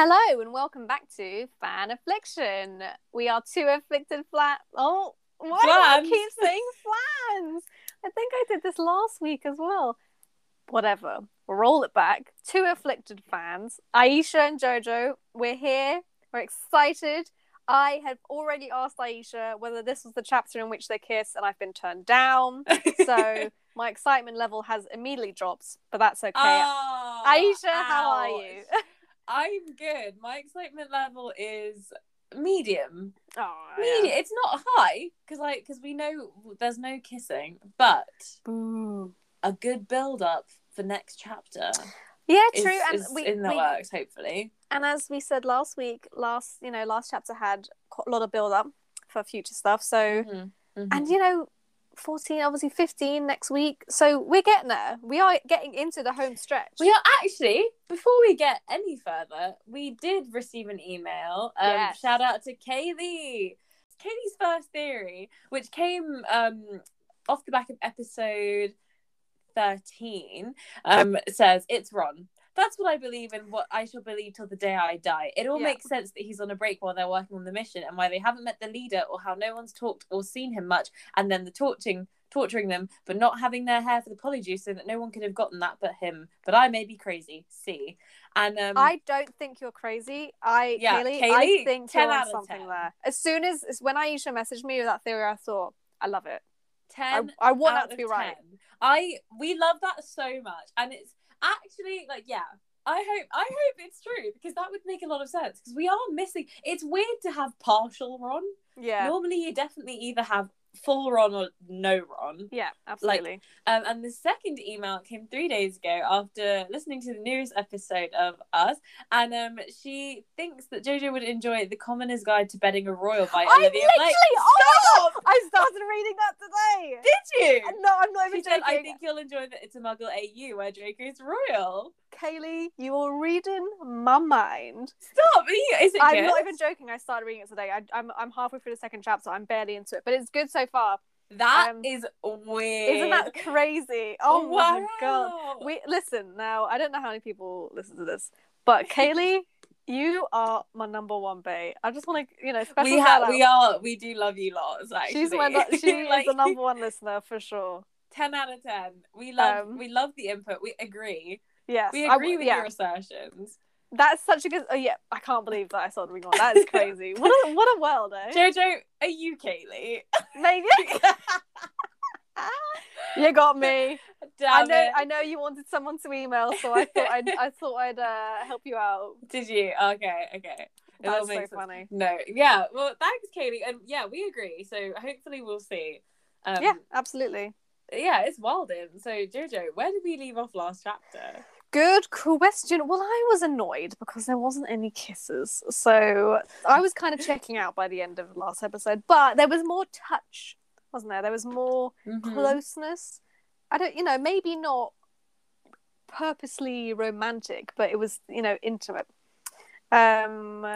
Hello and welcome back to Fan Affliction. We are two afflicted flat. Oh, why do I keep saying flans? I think I did this last week as well. Whatever. Roll it back. Two afflicted fans, Aisha and Jojo. We're here. We're excited. I have already asked Aisha whether this was the chapter in which they kiss, and I've been turned down. So my excitement level has immediately dropped, but that's okay. Oh, Aisha, how are you? I'm good. My excitement level is medium. Oh, Medium. It's not high because like because we know there's no kissing, but Boo. a good build up for next chapter Yeah, is, true. and is we, in the we works. Hopefully, and as we said last week, last you know last chapter had a lot of build up for future stuff. So Mhm, mhm. and you know, fourteen, obviously fifteen next week. So we're getting there. We are getting into the home stretch. We are actually, before we get any further, we did receive an email. Um, Yes. Shout out to Kaylee. Kaylee's first theory, which came um, off the back of episode 13, um, says it's Ron. That's what I believe and what I shall believe till the day I die. It all Yeah. makes sense that he's on a break while they're working on the mission and why they haven't met the leader or how no one's talked or seen him much and then the torturing torturing them but not having their hair for the polyjuice so that no one could have gotten that but him. But I may be crazy. See. And um I don't think you're crazy. I, Yeah, Kaylee, Kaylee, I think 10 you're on out of something 10. there. As soon as, when Aisha messaged me with that theory, I thought, I love it. 10 I want out that to be right. I we love that so much, and it's actually like yeah. I hope I hope it's true because that would make a lot of sense because we are missing. It's weird to have partial Ron. Yeah, Normally, you definitely either have full Ron or no Ron. yeah, absolutely. Um, and the second email came three days ago after listening to the newest episode of Us, and um, she thinks that JoJo would enjoy "The Commoner's Guide to Bedding a Royal" by I Olivia literally, Blake. oh, Stop! I started reading that today. Did you? No, I'm not even She said. I think you'll enjoy that it's a Muggle AU where Draco's royal. Kaylee, you are reading my mind. Stop! Is it I'm good? not even joking. I started reading it today. I, I'm I'm halfway through the second chapter. I'm barely into it, but it's good so far. That Um, is weird. Isn't that crazy? Oh my god. We listen now. I don't know how many people listen to this, but Kaylee, you are my number one bae. I just want to, you know, special we have we are we do love you lots actually. She's my she Like, is the number one listener for sure. 10 out of 10 we love Um, we love the input we agree Yes, we I- agree with yeah. your assertions That's such a good. Oh yeah, I can't believe that I started reading on. That is crazy. what a what a world, eh? jojo are you kaylee Maybe you got me. Damn I know. it. I know you wanted someone to email, so I thought I'd, I thought I'd uh, help you out. did you okay okay That's so sense. funny. no yeah well thanks kaylee and yeah we agree so hopefully we'll see um, yeah, absolutely. yeah, it's Walden. So Jojo, where did we leave off last chapter? Good question. Well, I was annoyed because there wasn't any kisses, so I was kind of checking out by the end of the last episode. But there was more touch, wasn't there? There was more Mm-hmm. closeness. I don't, you know, maybe not purposely romantic, but it was, you know, intimate. Um,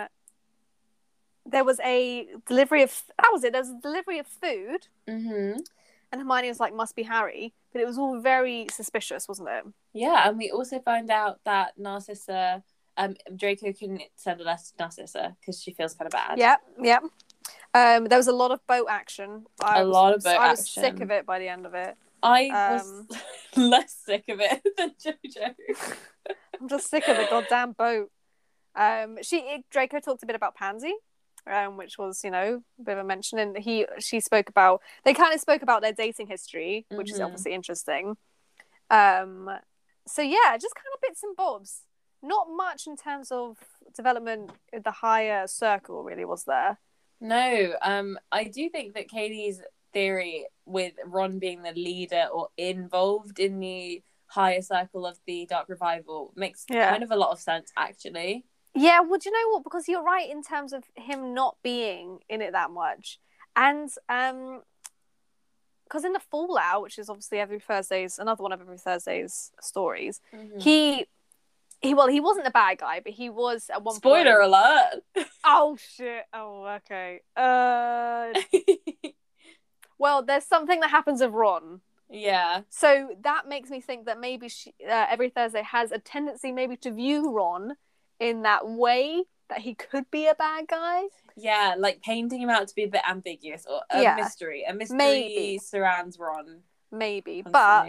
there was a delivery of that was it. There was a delivery of food, Mm-hmm. and Hermione was like, "Must be Harry," but it was all very suspicious, wasn't it? Yeah, and we also found out that Narcissa, um, Draco couldn't send a letter to Narcissa because she feels kind of bad. Yep, yep. Um, there was a lot of boat action. I A was- lot of boat I was sick of it by the end of it. I Um, was less sick of it than Jojo. I'm just sick of the goddamn boat. Um, she Draco talked a bit about Pansy, um, which was you know a bit of a mention, and he she spoke about they kind of spoke about their dating history, which is Mhm. obviously interesting. Um, so yeah, just kind of bits and bobs. Not much in terms of development in the higher circle, really, was there? No, um, I do think that Katie's theory with Ron being the leader or involved in the higher circle of the Dark Revival makes Yeah. kind of a lot of sense, actually. Yeah, well, do you know what? Because you're right in terms of him not being in it that much, and um, because in the Fallout, which is obviously every Thursday's another one of every Thursday's stories, Mm-hmm. he he well he wasn't the bad guy, but he was at one Spoiler point. alert! Oh shit! Oh okay. Uh, well, there's something that happens with Ron. yeah. So that makes me think that maybe she, uh, every Thursday has a tendency maybe to view Ron in that way that he could be a bad guy. Yeah, like painting him out to be a bit ambiguous or a Yeah. mystery. A mystery Maybe. surrounds Ron. Maybe, but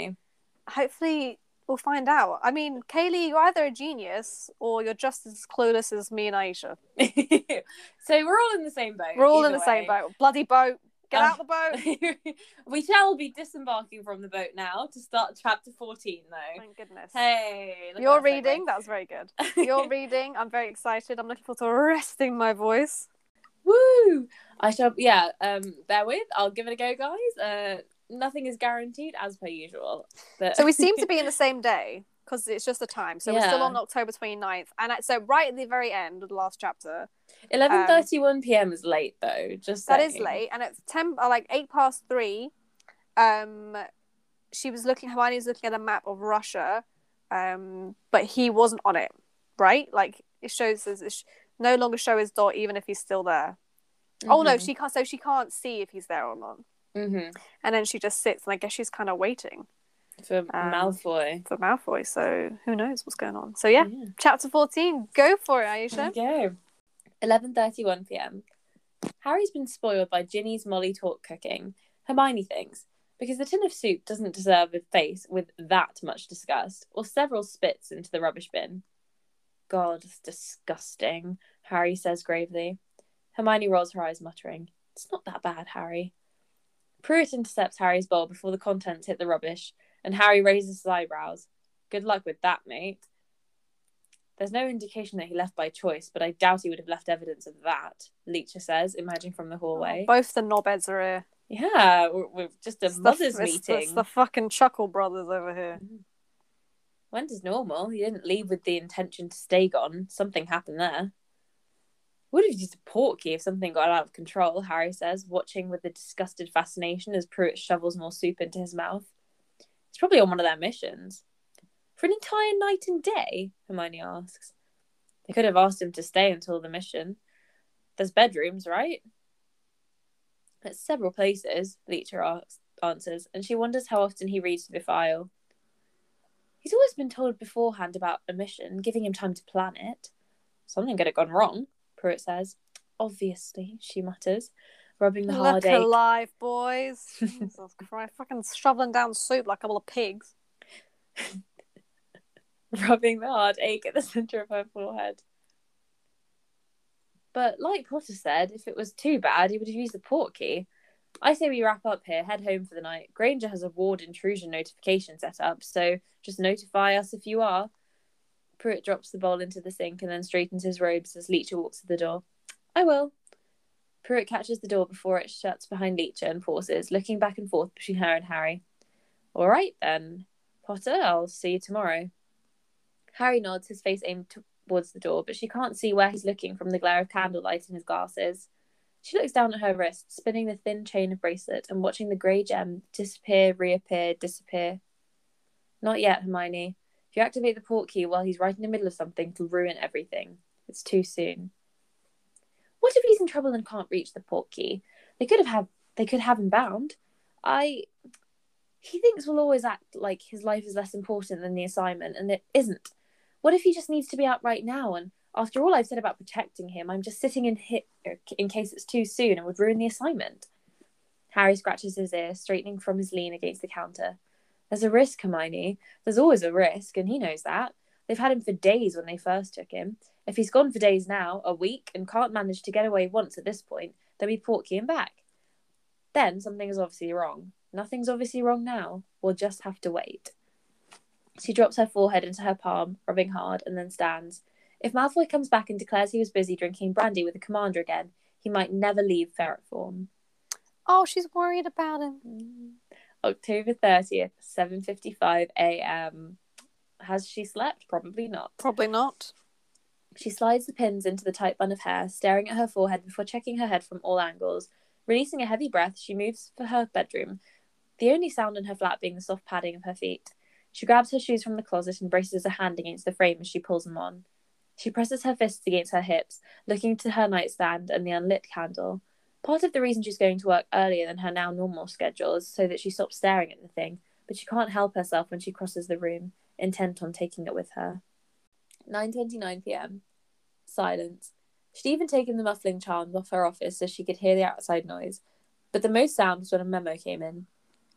hopefully we'll find out. I mean, Kaylee, you're either a genius or you're just as clueless as me and Aisha. so we're all in the same boat. We're all in the same boat. Bloody boat. Get Oh. out the boat. we shall be disembarking from the boat now to start chapter 14, though. Thank goodness. Hey, You're reading. That's very good. You're reading. I'm very excited. I'm looking forward to resting my voice. Woo! I shall, yeah, um, bear with. I'll give it a go, guys. Uh, nothing is guaranteed as per usual. But So we seem to be in the same day because it's just the time. So we're still on October 29th. And so right at the very end of the last chapter, 11:31 p.m. is late though. Just that is saying. late. And it's 10, uh, like 8 past 3. Um, she was looking, Hermione was looking at a map of Russia, um, but he wasn't on it, right? Like it shows, it sh- no longer show his dot even if he's still there. Oh no, Mhm. she can't. So she can't see if he's there or not. Mm-hmm. And then she just sits, and I guess she's kind of waiting for um, Malfoy. for Malfoy. So who knows what's going on? So yeah, Yeah. chapter fourteen. Go for it, Aisha. go. 11:31 p.m. Harry's been spoiled by Ginny's Molly talk cooking. Hermione thinks because the tin of soup doesn't deserve a face with that much disgust, or several spits into the rubbish bin. God, it's disgusting. Harry says gravely. Hermione rolls her eyes, muttering, "It's not that bad, Harry." Pruitt intercepts Harry's bowl before the contents hit the rubbish, and Harry raises his eyebrows. Good luck with that, mate. There's no indication that he left by choice, but I doubt he would have left evidence of that, Leecher says, emerging from the hallway. Oh, both the knobheads are here. Yeah, we're, we're just a It's mother's it's- meeting. It's the fucking Chuckle Brothers over here. Mm-hmm. Went as normal. He didn't leave with the intention to stay gone. Something happened there. Would have used a portkey if something got out of control, Harry says, watching with a disgusted fascination as Pruitt shovels more soup into his mouth. It's probably on one of their missions. For an entire night and day? Hermione asks. They could have asked him to stay until the mission. There's bedrooms, right? At several places, Leecher asks, answers, and she wonders how often he reads the file. He's always been told beforehand about a mission, giving him time to plan it. Something could have gone wrong, Pruitt says. Obviously, she mutters, rubbing the hard Look alive, boys. Jesus Christ. Fucking shoveling down soup like a couple of pigs. rubbing the hard ache at the centre of her forehead. But like Potter said, if it was too bad, he would have used the portkey. I say we wrap up here, head home for the night. Granger has a ward intrusion notification set up, so just notify us if you are. Pruitt drops the bowl into the sink and then straightens his robes as Leecher walks to the door. I will. Pruitt catches the door before it shuts behind Leecher and pauses, looking back and forth between her and Harry. All right then, Potter, I'll see you tomorrow. Harry nods, his face aimed towards the door, but she can't see where he's looking from the glare of candlelight in his glasses. She looks down at her wrist, spinning the thin chain of bracelet and watching the grey gem disappear, reappear, disappear. Not yet, Hermione. If you activate the portkey while he's right in the middle of something, it'll ruin everything. It's too soon. What if he's in trouble and can't reach the port key? They could have had they could have him bound. I he thinks we'll always act like his life is less important than the assignment, and it isn't. What if he just needs to be out right now? And after all I've said about protecting him, I'm just sitting in hit in case it's too soon and would ruin the assignment. Harry scratches his ear, straightening from his lean against the counter. There's a risk, Hermione. There's always a risk, and he knows that. They've had him for days when they first took him. If he's gone for days now, a week, and can't manage to get away once at this point, then we portkey him back. Then something is obviously wrong. Nothing's obviously wrong now. We'll just have to wait. She drops her forehead into her palm, rubbing hard, and then stands. If Malfoy comes back and declares he was busy drinking brandy with the commander again, he might never leave ferret form. Oh, she's worried about him. Mm. October 30th, 7:55 a.m. Has she slept? Probably not. Probably not. She slides the pins into the tight bun of hair, staring at her forehead before checking her head from all angles. Releasing a heavy breath, she moves for her bedroom, the only sound in her flat being the soft padding of her feet. She grabs her shoes from the closet and braces a hand against the frame as she pulls them on. She presses her fists against her hips, looking to her nightstand and the unlit candle. Part of the reason she's going to work earlier than her now normal schedule is so that she stops staring at the thing, but she can't help herself when she crosses the room, intent on taking it with her. 9:29 p.m. Silence. She'd even taken the muffling charms off her office so she could hear the outside noise. But the most sound was when a memo came in.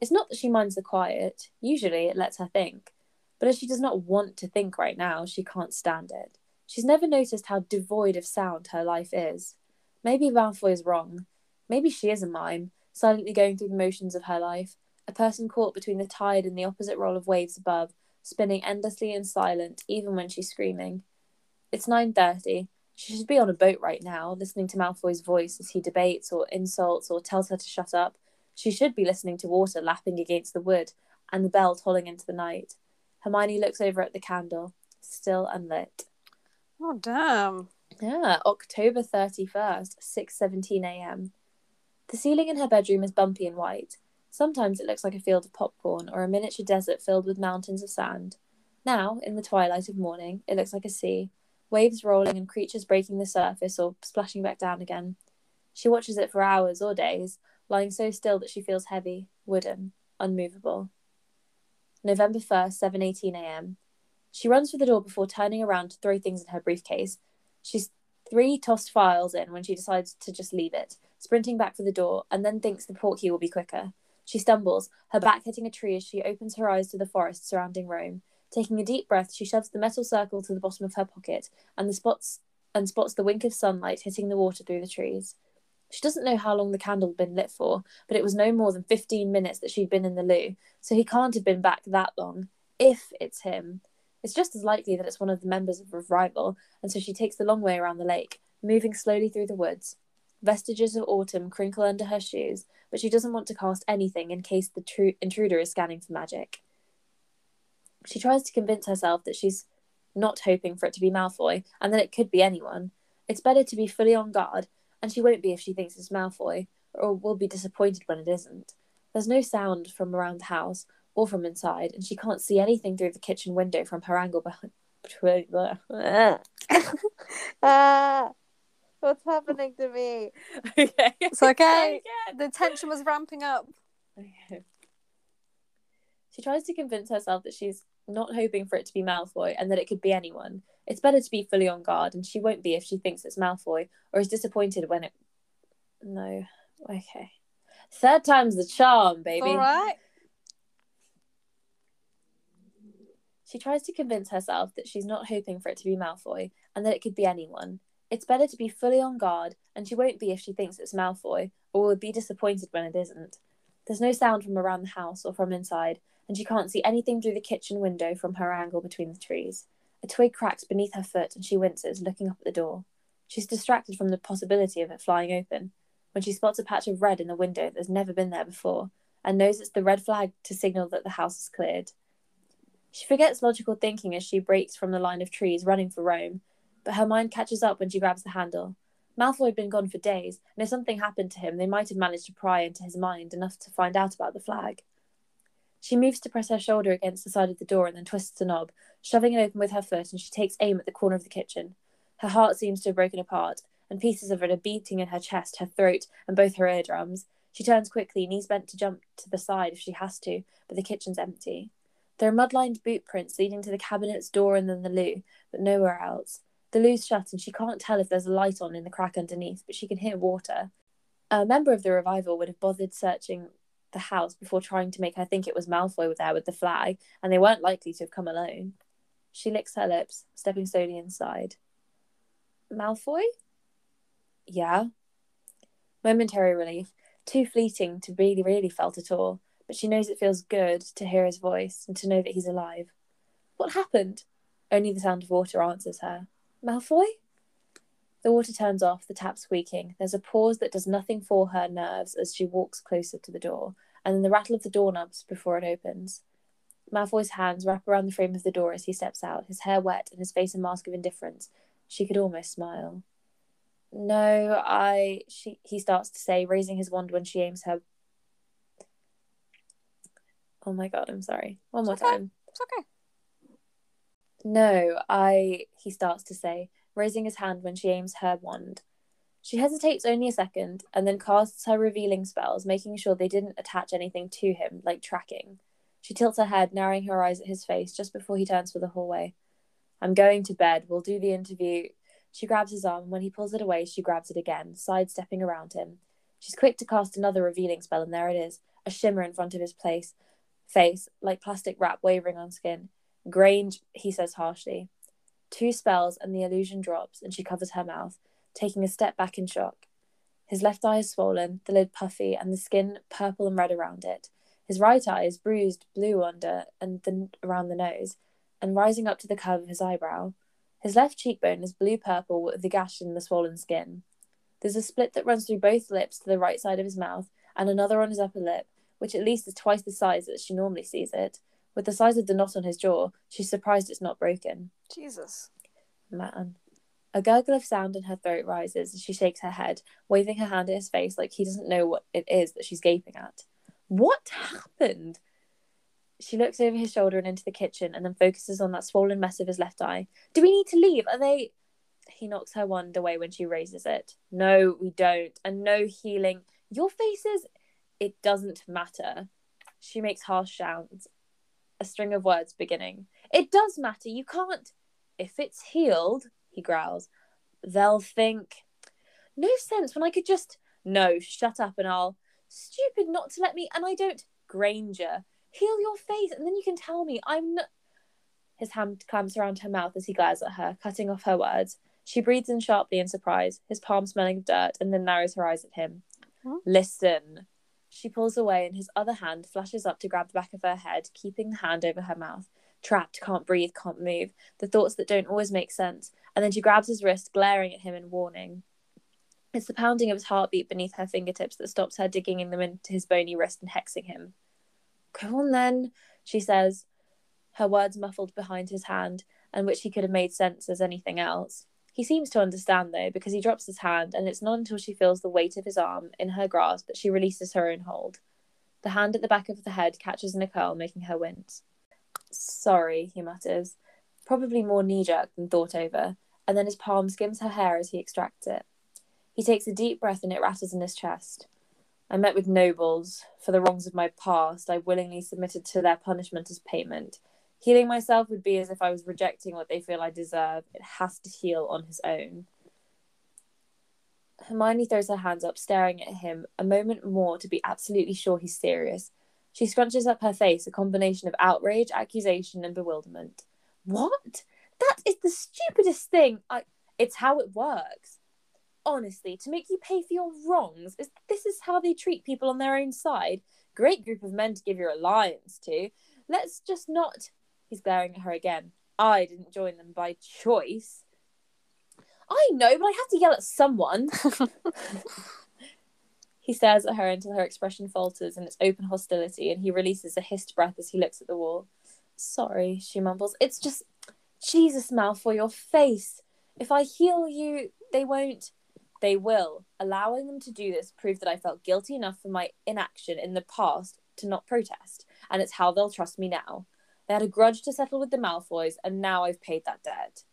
It's not that she minds the quiet, usually it lets her think. But as she does not want to think right now, she can't stand it. She's never noticed how devoid of sound her life is. Maybe Malfoy is wrong. Maybe she is a mime, silently going through the motions of her life, a person caught between the tide and the opposite roll of waves above, spinning endlessly and silent, even when she's screaming. It's 9.30. She should be on a boat right now, listening to Malfoy's voice as he debates or insults or tells her to shut up. She should be listening to water lapping against the wood and the bell tolling into the night. Hermione looks over at the candle, still unlit. Oh damn. Yeah, October 31st, 6:17 a.m. The ceiling in her bedroom is bumpy and white. Sometimes it looks like a field of popcorn or a miniature desert filled with mountains of sand. Now, in the twilight of morning, it looks like a sea, waves rolling and creatures breaking the surface or splashing back down again. She watches it for hours or days, lying so still that she feels heavy, wooden, unmovable. November 1st, 7:18 a.m. She runs for the door before turning around to throw things in her briefcase. She's three tossed files in when she decides to just leave it, sprinting back for the door, and then thinks the portkey will be quicker. She stumbles, her back hitting a tree as she opens her eyes to the forest surrounding Rome. Taking a deep breath, she shoves the metal circle to the bottom of her pocket and the spots and spots the wink of sunlight hitting the water through the trees. She doesn't know how long the candle had been lit for, but it was no more than fifteen minutes that she'd been in the loo, so he can't have been back that long. If it's him. It's just as likely that it's one of the members of Revival, and so she takes the long way around the lake, moving slowly through the woods. Vestiges of autumn crinkle under her shoes, but she doesn't want to cast anything in case the tru- intruder is scanning for magic. She tries to convince herself that she's not hoping for it to be Malfoy, and that it could be anyone. It's better to be fully on guard, and she won't be if she thinks it's Malfoy, or will be disappointed when it isn't. There's no sound from around the house or from inside, and she can't see anything through the kitchen window from her angle behind. ah, what's happening to me? okay. It's okay. The tension was ramping up. Okay. She tries to convince herself that she's not hoping for it to be Malfoy and that it could be anyone. It's better to be fully on guard, and she won't be if she thinks it's Malfoy or is disappointed when it. No. Okay. Third time's the charm, baby. All right. She tries to convince herself that she's not hoping for it to be Malfoy and that it could be anyone. It's better to be fully on guard, and she won't be if she thinks it's Malfoy or will be disappointed when it isn't. There's no sound from around the house or from inside, and she can't see anything through the kitchen window from her angle between the trees. A twig cracks beneath her foot and she winces, looking up at the door. She's distracted from the possibility of it flying open when she spots a patch of red in the window that's never been there before and knows it's the red flag to signal that the house is cleared. She forgets logical thinking as she breaks from the line of trees running for Rome, but her mind catches up when she grabs the handle. Malfoy had been gone for days, and if something happened to him, they might have managed to pry into his mind enough to find out about the flag. She moves to press her shoulder against the side of the door and then twists the knob, shoving it open with her foot, and she takes aim at the corner of the kitchen. Her heart seems to have broken apart, and pieces of it are beating in her chest, her throat, and both her eardrums. She turns quickly, knees bent to jump to the side if she has to, but the kitchen's empty. There are mud lined boot prints leading to the cabinet's door and then the loo, but nowhere else. The loo's shut and she can't tell if there's a light on in the crack underneath, but she can hear water. A member of the revival would have bothered searching the house before trying to make her think it was Malfoy there with the flag, and they weren't likely to have come alone. She licks her lips, stepping slowly inside. Malfoy? Yeah. Momentary relief, too fleeting to really, really felt at all but she knows it feels good to hear his voice and to know that he's alive. What happened? Only the sound of water answers her. Malfoy? The water turns off, the tap squeaking. There's a pause that does nothing for her nerves as she walks closer to the door, and then the rattle of the doorknobs before it opens. Malfoy's hands wrap around the frame of the door as he steps out, his hair wet and his face a mask of indifference. She could almost smile. No, I. She. He starts to say, raising his wand when she aims her Oh my god, I'm sorry. One more okay. time. It's okay. No, I. He starts to say, raising his hand when she aims her wand. She hesitates only a second and then casts her revealing spells, making sure they didn't attach anything to him, like tracking. She tilts her head, narrowing her eyes at his face just before he turns for the hallway. I'm going to bed. We'll do the interview. She grabs his arm, and when he pulls it away, she grabs it again, sidestepping around him. She's quick to cast another revealing spell, and there it is, a shimmer in front of his place, face, like plastic wrap wavering on skin. Grange, he says harshly. Two spells, and the illusion drops, and she covers her mouth, taking a step back in shock. His left eye is swollen, the lid puffy, and the skin purple and red around it. His right eye is bruised blue under and then around the nose, and rising up to the curve of his eyebrow. His left cheekbone is blue purple with the gash in the swollen skin. There's a split that runs through both lips to the right side of his mouth, and another on his upper lip, which at least is twice the size that she normally sees it. With the size of the knot on his jaw, she's surprised it's not broken. Jesus. Man. A gurgle of sound in her throat rises as she shakes her head, waving her hand at his face like he doesn't know what it is that she's gaping at. What happened? She looks over his shoulder and into the kitchen and then focuses on that swollen mess of his left eye. Do we need to leave? Are they. He knocks her wand away when she raises it. No, we don't. And no healing. Your faces. It doesn't matter. She makes harsh sounds, a string of words beginning. It does matter. You can't. If it's healed, he growls, they'll think. No sense when I could just. No, shut up and I'll. Stupid not to let me. And I don't. Granger, heal your face and then you can tell me I'm not. His hand clamps around her mouth as he glares at her, cutting off her words. She breathes in sharply in surprise, his palm smelling of dirt, and then narrows her eyes at him. Huh? Listen. She pulls away, and his other hand flashes up to grab the back of her head, keeping the hand over her mouth. Trapped, can't breathe, can't move. The thoughts that don't always make sense. And then she grabs his wrist, glaring at him in warning. It's the pounding of his heartbeat beneath her fingertips that stops her digging in them into his bony wrist and hexing him. Go on then, she says, her words muffled behind his hand, and which he could have made sense as anything else. He seems to understand, though, because he drops his hand, and it's not until she feels the weight of his arm in her grasp that she releases her own hold. The hand at the back of the head catches in a curl, making her wince. Sorry, he mutters, probably more knee jerk than thought over, and then his palm skims her hair as he extracts it. He takes a deep breath and it rattles in his chest. I met with nobles. For the wrongs of my past, I willingly submitted to their punishment as payment. Healing myself would be as if I was rejecting what they feel I deserve. It has to heal on his own. Hermione throws her hands up, staring at him a moment more to be absolutely sure he's serious. She scrunches up her face, a combination of outrage, accusation, and bewilderment. What? That is the stupidest thing. I. It's how it works. Honestly, to make you pay for your wrongs, is this is how they treat people on their own side. Great group of men to give your alliance to. Let's just not. He's glaring at her again. I didn't join them by choice. I know, but I have to yell at someone. he stares at her until her expression falters in its open hostility, and he releases a hissed breath as he looks at the wall. Sorry, she mumbles. It's just Jesus, Malfoy, your face. If I heal you, they won't. They will. Allowing them to do this proved that I felt guilty enough for my inaction in the past to not protest, and it's how they'll trust me now. They had a grudge to settle with the Malfoys, and now I've paid that debt.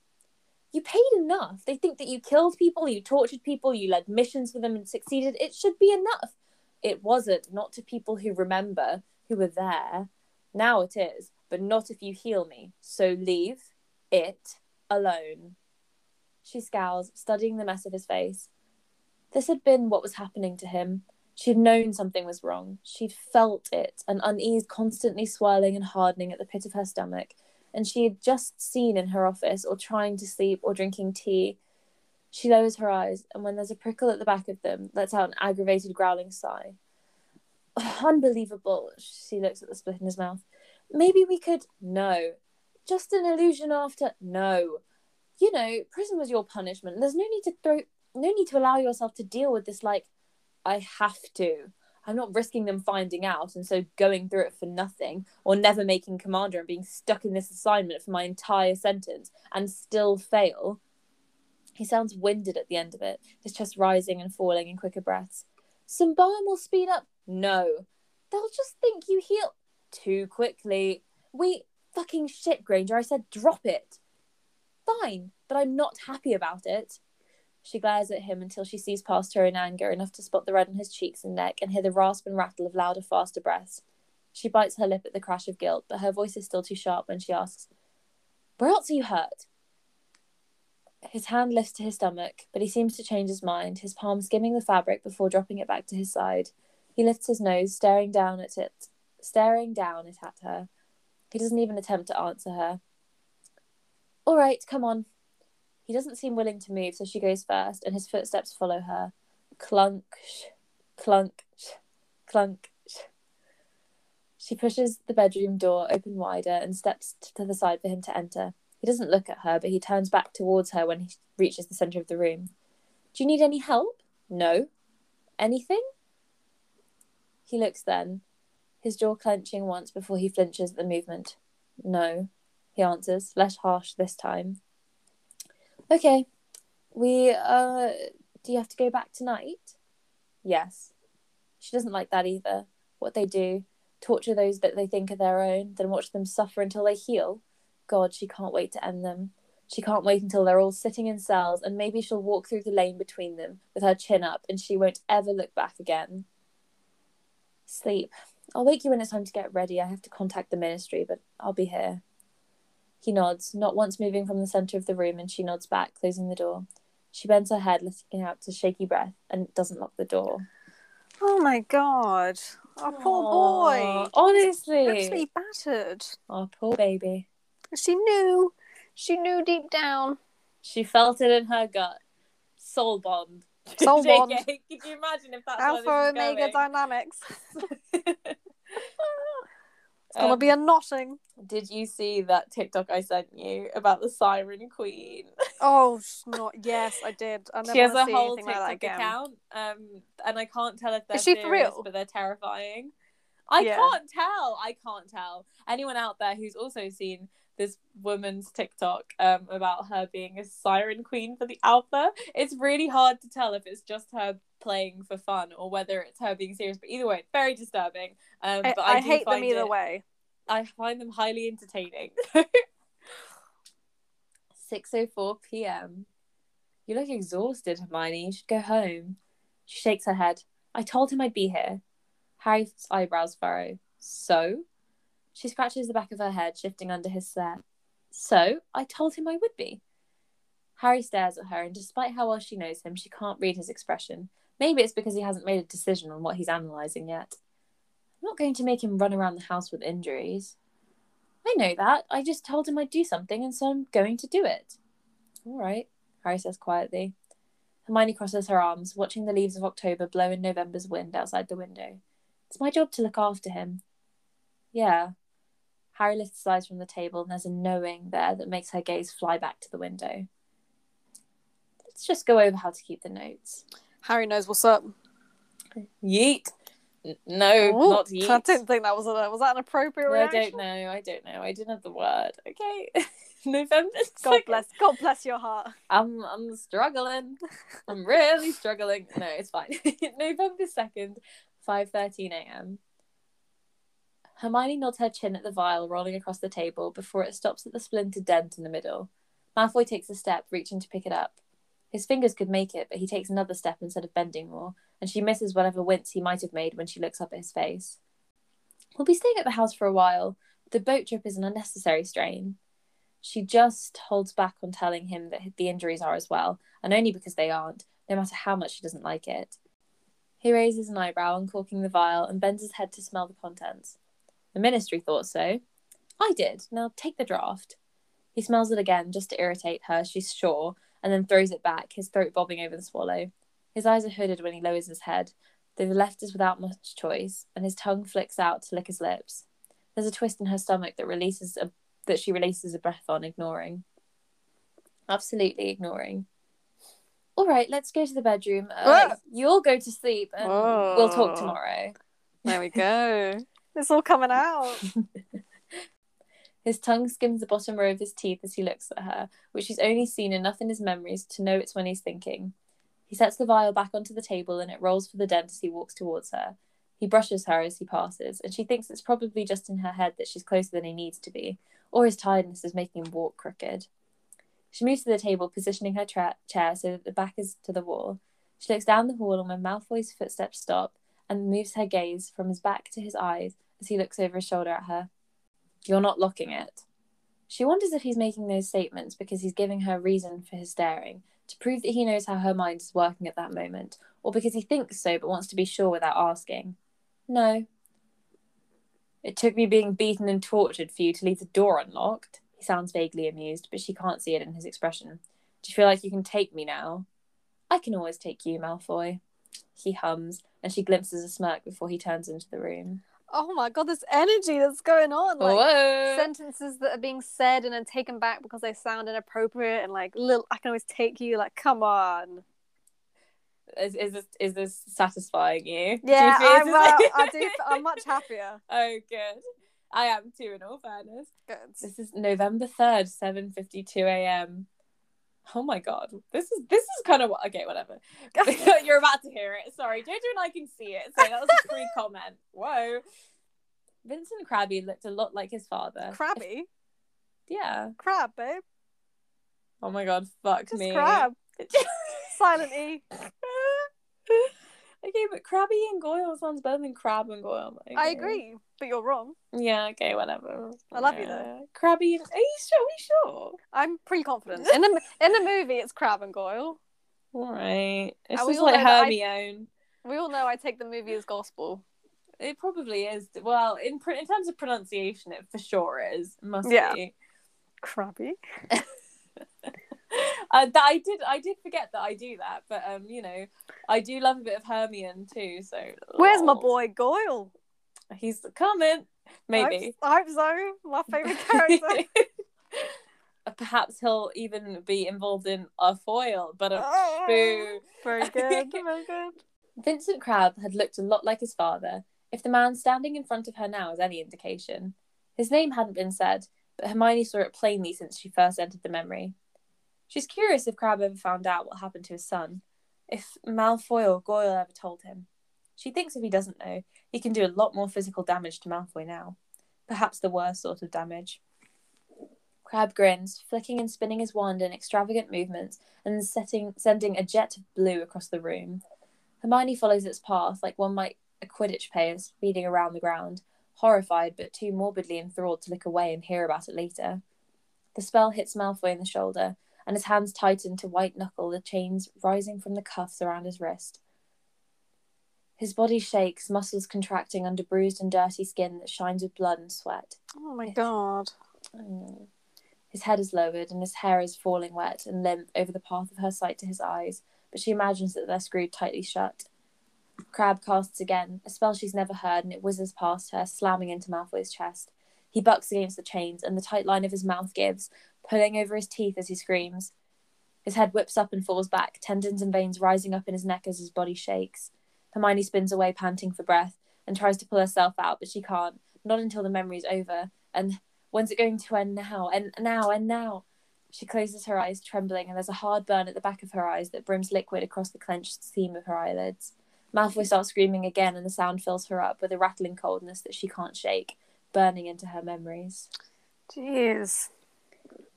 You paid enough. They think that you killed people, you tortured people, you led missions for them and succeeded. It should be enough. It wasn't, not to people who remember, who were there. Now it is, but not if you heal me. So leave it alone. She scowls, studying the mess of his face. This had been what was happening to him. She'd known something was wrong. She'd felt it, an unease constantly swirling and hardening at the pit of her stomach, and she had just seen in her office, or trying to sleep, or drinking tea. She lowers her eyes, and when there's a prickle at the back of them, lets out an aggravated growling sigh. unbelievable. She looks at the split in his mouth. Maybe we could. No. Just an illusion after. No. You know, prison was your punishment. There's no need to throw. No need to allow yourself to deal with this like I have to. I'm not risking them finding out and so going through it for nothing or never making commander and being stuck in this assignment for my entire sentence and still fail. He sounds winded at the end of it, his chest rising and falling in quicker breaths. Some balm will speed up. No. They'll just think you heal too quickly. We fucking shit, Granger. I said drop it. Fine, but I'm not happy about it. She glares at him until she sees past her in anger enough to spot the red on his cheeks and neck and hear the rasp and rattle of louder, faster breaths. She bites her lip at the crash of guilt, but her voice is still too sharp when she asks, Where else are you hurt? His hand lifts to his stomach, but he seems to change his mind, his palm skimming the fabric before dropping it back to his side. He lifts his nose, staring down at it, staring down it at her. He doesn't even attempt to answer her. All right, come on. He doesn't seem willing to move, so she goes first, and his footsteps follow her. Clunk, sh, clunk, sh, clunk. Sh. She pushes the bedroom door open wider and steps to the side for him to enter. He doesn't look at her, but he turns back towards her when he reaches the centre of the room. Do you need any help? No. Anything? He looks then, his jaw clenching once before he flinches at the movement. No, he answers, less harsh this time. Okay, we, uh, do you have to go back tonight? Yes. She doesn't like that either. What they do, torture those that they think are their own, then watch them suffer until they heal. God, she can't wait to end them. She can't wait until they're all sitting in cells, and maybe she'll walk through the lane between them with her chin up, and she won't ever look back again. Sleep. I'll wake you when it's time to get ready. I have to contact the ministry, but I'll be here. He nods, not once moving from the centre of the room, and she nods back, closing the door. She bends her head, letting out a shaky breath, and doesn't lock the door. Oh my god. Our poor boy. Honestly. Absolutely battered. Our poor baby. She knew. She knew deep down. She felt it in her gut. Soul bond. Soul bond. Could you imagine if that's Alpha where this is Omega going? dynamics. It's gonna be a knotting. Um, Did you see that TikTok I sent you about the Siren Queen? Oh, not yes, I did. I never she has a whole anything like TikTok account, um, and I can't tell if they're Is she for serious, real? but they're terrifying. I Yeah. can't tell. I can't tell. Anyone out there who's also seen this woman's TikTok um, about her being a siren queen for the alpha, it's really hard to tell if it's just her playing for fun or whether it's her being serious. But either way, it's very disturbing. Um, I, but I, I hate them either it- way. I find them highly entertaining. 6:04 p.m. You look exhausted, Hermione. You should go home. She shakes her head. I told him I'd be here. Harry's eyebrows furrow. So? She scratches the back of her head, shifting under his stare. So? I told him I would be. Harry stares at her, and despite how well she knows him, she can't read his expression. Maybe it's because he hasn't made a decision on what he's analysing yet. I'm not going to make him run around the house with injuries. I know that. I just told him I'd do something, and so I'm going to do it. All right, Harry says quietly. Hermione crosses her arms, watching the leaves of October blow in November's wind outside the window. It's my job to look after him. Yeah. Harry lifts his eyes from the table, and there's a knowing there that makes her gaze fly back to the window. Let's just go over how to keep the notes. Harry knows what's up. Yeet. N- no, Ooh, not yeet. I didn't think that was a was that an appropriate I don't know. I don't know. I didn't have the word. Okay. November. God bless. God bless your heart. I'm I'm struggling. I'm really struggling. No, it's fine. November second, five thirteen a.m. Hermione nods her chin at the vial rolling across the table before it stops at the splintered dent in the middle. Malfoy takes a step, reaching to pick it up. His fingers could make it, but he takes another step instead of bending more, and she misses whatever wince he might have made when she looks up at his face. We'll be staying at the house for a while. The boat trip is an unnecessary strain. She just holds back on telling him that the injuries are as well, and only because they aren't, no matter how much she doesn't like it. He raises an eyebrow, uncorking the vial, and bends his head to smell the contents. The ministry thought so. I did. Now take the draft. He smells it again, just to irritate her, she's sure, and then throws it back, his throat bobbing over the swallow. His eyes are hooded when he lowers his head, though the left is without much choice, and his tongue flicks out to lick his lips. There's a twist in her stomach that releases a that she releases a breath on, ignoring. Absolutely ignoring. All right, let's go to the bedroom. Uh, Ah. you'll go to sleep, and we'll talk Oh. tomorrow. There we go. It's all coming out. His tongue skims the bottom row of his teeth as he looks at her, which he's only seen enough in his memories to know it's when he's thinking. He sets the vial back onto the table and it rolls for the dent as he walks towards her. He brushes her as he passes, and she thinks it's probably just in her head that she's closer than he needs to be, or his tiredness is making him walk crooked. She moves to the table, positioning her tra- chair so that the back is to the wall. She looks down the hall, and when Malfoy's footsteps stop, and moves her gaze from his back to his eyes as he looks over his shoulder at her. You're not locking it. She wonders if he's making those statements because he's giving her reason for his staring, to prove that he knows how her mind is working at that moment, or because he thinks so but wants to be sure without asking. No. It took me being beaten and tortured for you to leave the door unlocked. He sounds vaguely amused, but she can't see it in his expression. Do you feel like you can take me now? I can always take you, Malfoy. He hums, and she glimpses a smirk before he turns into the room. Oh my god, this energy that's going on. Like Whoa! sentences that are being said and then taken back because they sound inappropriate and like little I can always take you, like, come on. Is, is this is this satisfying you? Do you Yeah, I'm, uh, I do I'm much happier. oh, good. I am too. In all fairness, Good. this is November third, seven fifty two a.m. Oh my god, this is this is kind of what. Okay, whatever. You're about to hear it. Sorry, Jojo and I can see it, so that was a free comment. Whoa. Vincent Crabby looked a lot like his father. Crabby? Yeah. Crab, babe. Oh my god, fuck Just me. crab. Silent E. okay, but Crabby and Goyle sounds better than Crab and Goyle. but I agree, but you're wrong. Yeah, okay, whatever. I love you, though. Yeah. Crabby and are you sure? Are we sure? I'm pretty confident. In the in the movie, it's Crab and Goyle. Alright. It's And we just all like know I- Hermione. We all know I take the movie as gospel. It probably is. Well, in in terms of pronunciation, it for sure is. Must Yeah. be. Crabby. Uh, that I did. I did forget that I do that, but um, you know, I do love a bit of Hermione too. So Where's my boy Goyle? He's coming. Maybe. I hope so. My favourite character. Perhaps he'll even be involved in a foil, but a Oh, boo. Very good. Very good. Vincent Crabbe had looked a lot like his father, if the man standing in front of her now is any indication. His name hadn't been said, but Hermione saw it plainly since she first entered the memory. She's curious if Crabbe ever found out what happened to his son, if Malfoy or Goyle ever told him. She thinks if he doesn't know, he can do a lot more physical damage to Malfoy now. Perhaps the worst sort of damage. Crabbe grins, flicking and spinning his wand in extravagant movements and setting, sending a jet of blue across the room. Hermione follows its path like one might a Quidditch player speeding around the ground, horrified but too morbidly enthralled to look away and hear about it later. The spell hits Malfoy in the shoulder, and his hands tighten to white knuckle the chains rising from the cuffs around his wrist. His body shakes, muscles contracting under bruised and dirty skin that shines with blood and sweat. Oh my god. His head is lowered and his hair is falling wet and limp over the path of her sight to his eyes, but she imagines that they're screwed tightly shut. Crabbe casts again, a spell she's never heard, and it whizzes past her, slamming into Malfoy's chest. He bucks against the chains, and the tight line of his mouth gives, pulling over his teeth as he screams. His head whips up and falls back, tendons and veins rising up in his neck as his body shakes. Hermione spins away, panting for breath, and tries to pull herself out, but she can't, not until the memory's over. And when's it going to end now? And now, and now. She closes her eyes, trembling, and there's a hard burn at the back of her eyes that brims liquid across the clenched seam of her eyelids. Malfoy starts screaming again, and the sound fills her up with a rattling coldness that she can't shake, burning into her memories. Jeez.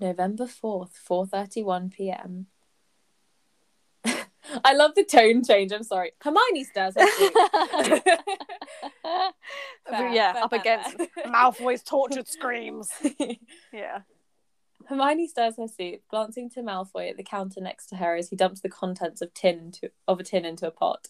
November 4th, 4:31 p.m. I love the tone change. I'm sorry. Hermione stares her soup. Fair, yeah, fair, up fair, against. Malfoy's tortured screams. Yeah. Hermione stirs her soup, glancing to Malfoy at the counter next to her as he dumps the contents of tin of a tin into a pot.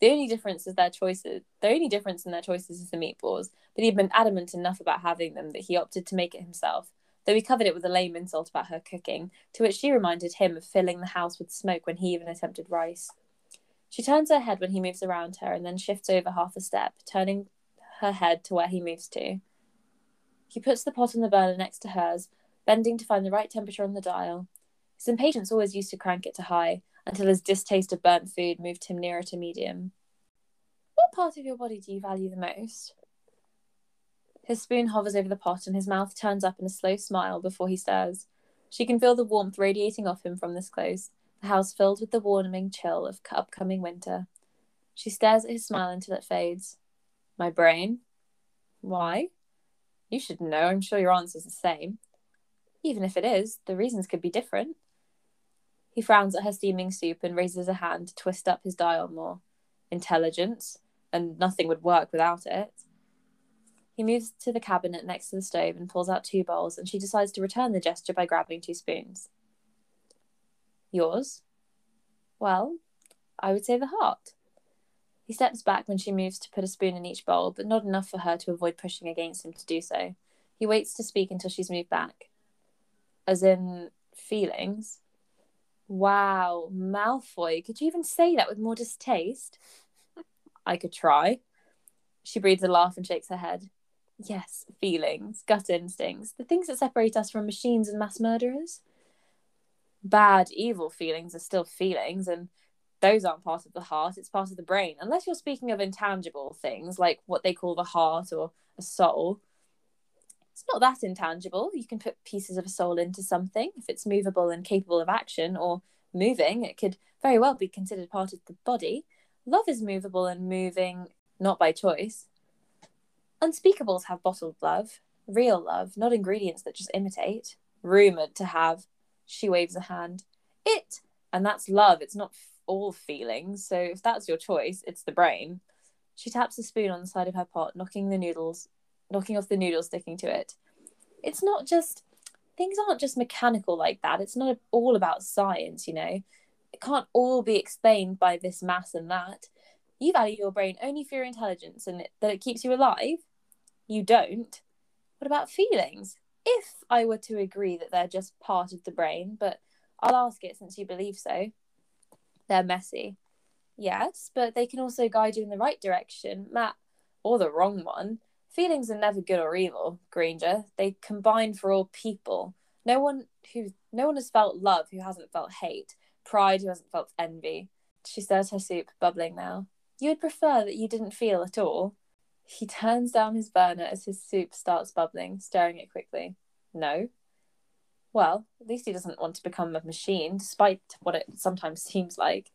The only difference is their choices. The only difference in their choices is the meatballs, but he'd been adamant enough about having them that he opted to make it himself. Though he covered it with a lame insult about her cooking, to which she reminded him of filling the house with smoke when he even attempted rice. She turns her head when he moves around her and then shifts over half a step, turning her head to where he moves to. He puts the pot on the burner next to hers, bending to find the right temperature on the dial. His impatience always used to crank it to high, until his distaste of burnt food moved him nearer to medium. What part of your body do you value the most? His spoon hovers over the pot, and his mouth turns up in a slow smile before he stirs. She can feel the warmth radiating off him from this close, the house filled with the warming chill of upcoming winter. She stares at his smile until it fades. My brain? Why? You should know. I'm sure your answer's the same. Even if it is, the reasons could be different. He frowns at her steaming soup and raises a hand to twist up his dial more. Intelligence, and nothing would work without it. He moves to the cabinet next to the stove and pulls out two bowls, and she decides to return the gesture by grabbing two spoons. Yours? Well, I would say the heart. He steps back when she moves to put a spoon in each bowl, but not enough for her to avoid pushing against him to do so. He waits to speak until she's moved back. As in, feelings? Wow, Malfoy, could you even say that with more distaste? I could try. She breathes a laugh and shakes her head. Yes, feelings, gut instincts, the things that separate us from machines and mass murderers. Bad, evil feelings are still feelings, and those aren't part of the heart, it's part of the brain. Unless you're speaking of intangible things like what they call the heart or a soul. It's not that intangible. You can put pieces of a soul into something. If it's movable and capable of action or moving, it could very well be considered part of the body. Love is movable and moving not by choice. Unspeakables have bottled love, real love, not ingredients that just imitate. Rumoured to have. She waves a hand. It, and that's love. It's not all feelings. So if that's your choice, it's the brain. She taps a spoon on the side of her pot, knocking the noodles, knocking off the noodles sticking to it. It's not just things aren't just mechanical like that. It's not all about science, you know. It can't all be explained by this mass and that. You value your brain only for your intelligence and it, that it keeps you alive you don't. What about feelings? If I were to agree that they're just part of the brain, but I'll ask it since you believe so. They're messy. Yes, but they can also guide you in the right direction, Matt, or the wrong one. Feelings are never good or evil, Granger. They combine for all people. No one who no one has felt love who hasn't felt hate, pride who hasn't felt envy. She stirs her soup, bubbling now. You would prefer that you didn't feel at all? He turns down his burner as his soup starts bubbling, stirring it quickly. No. Well, at least he doesn't want to become a machine, despite what it sometimes seems like.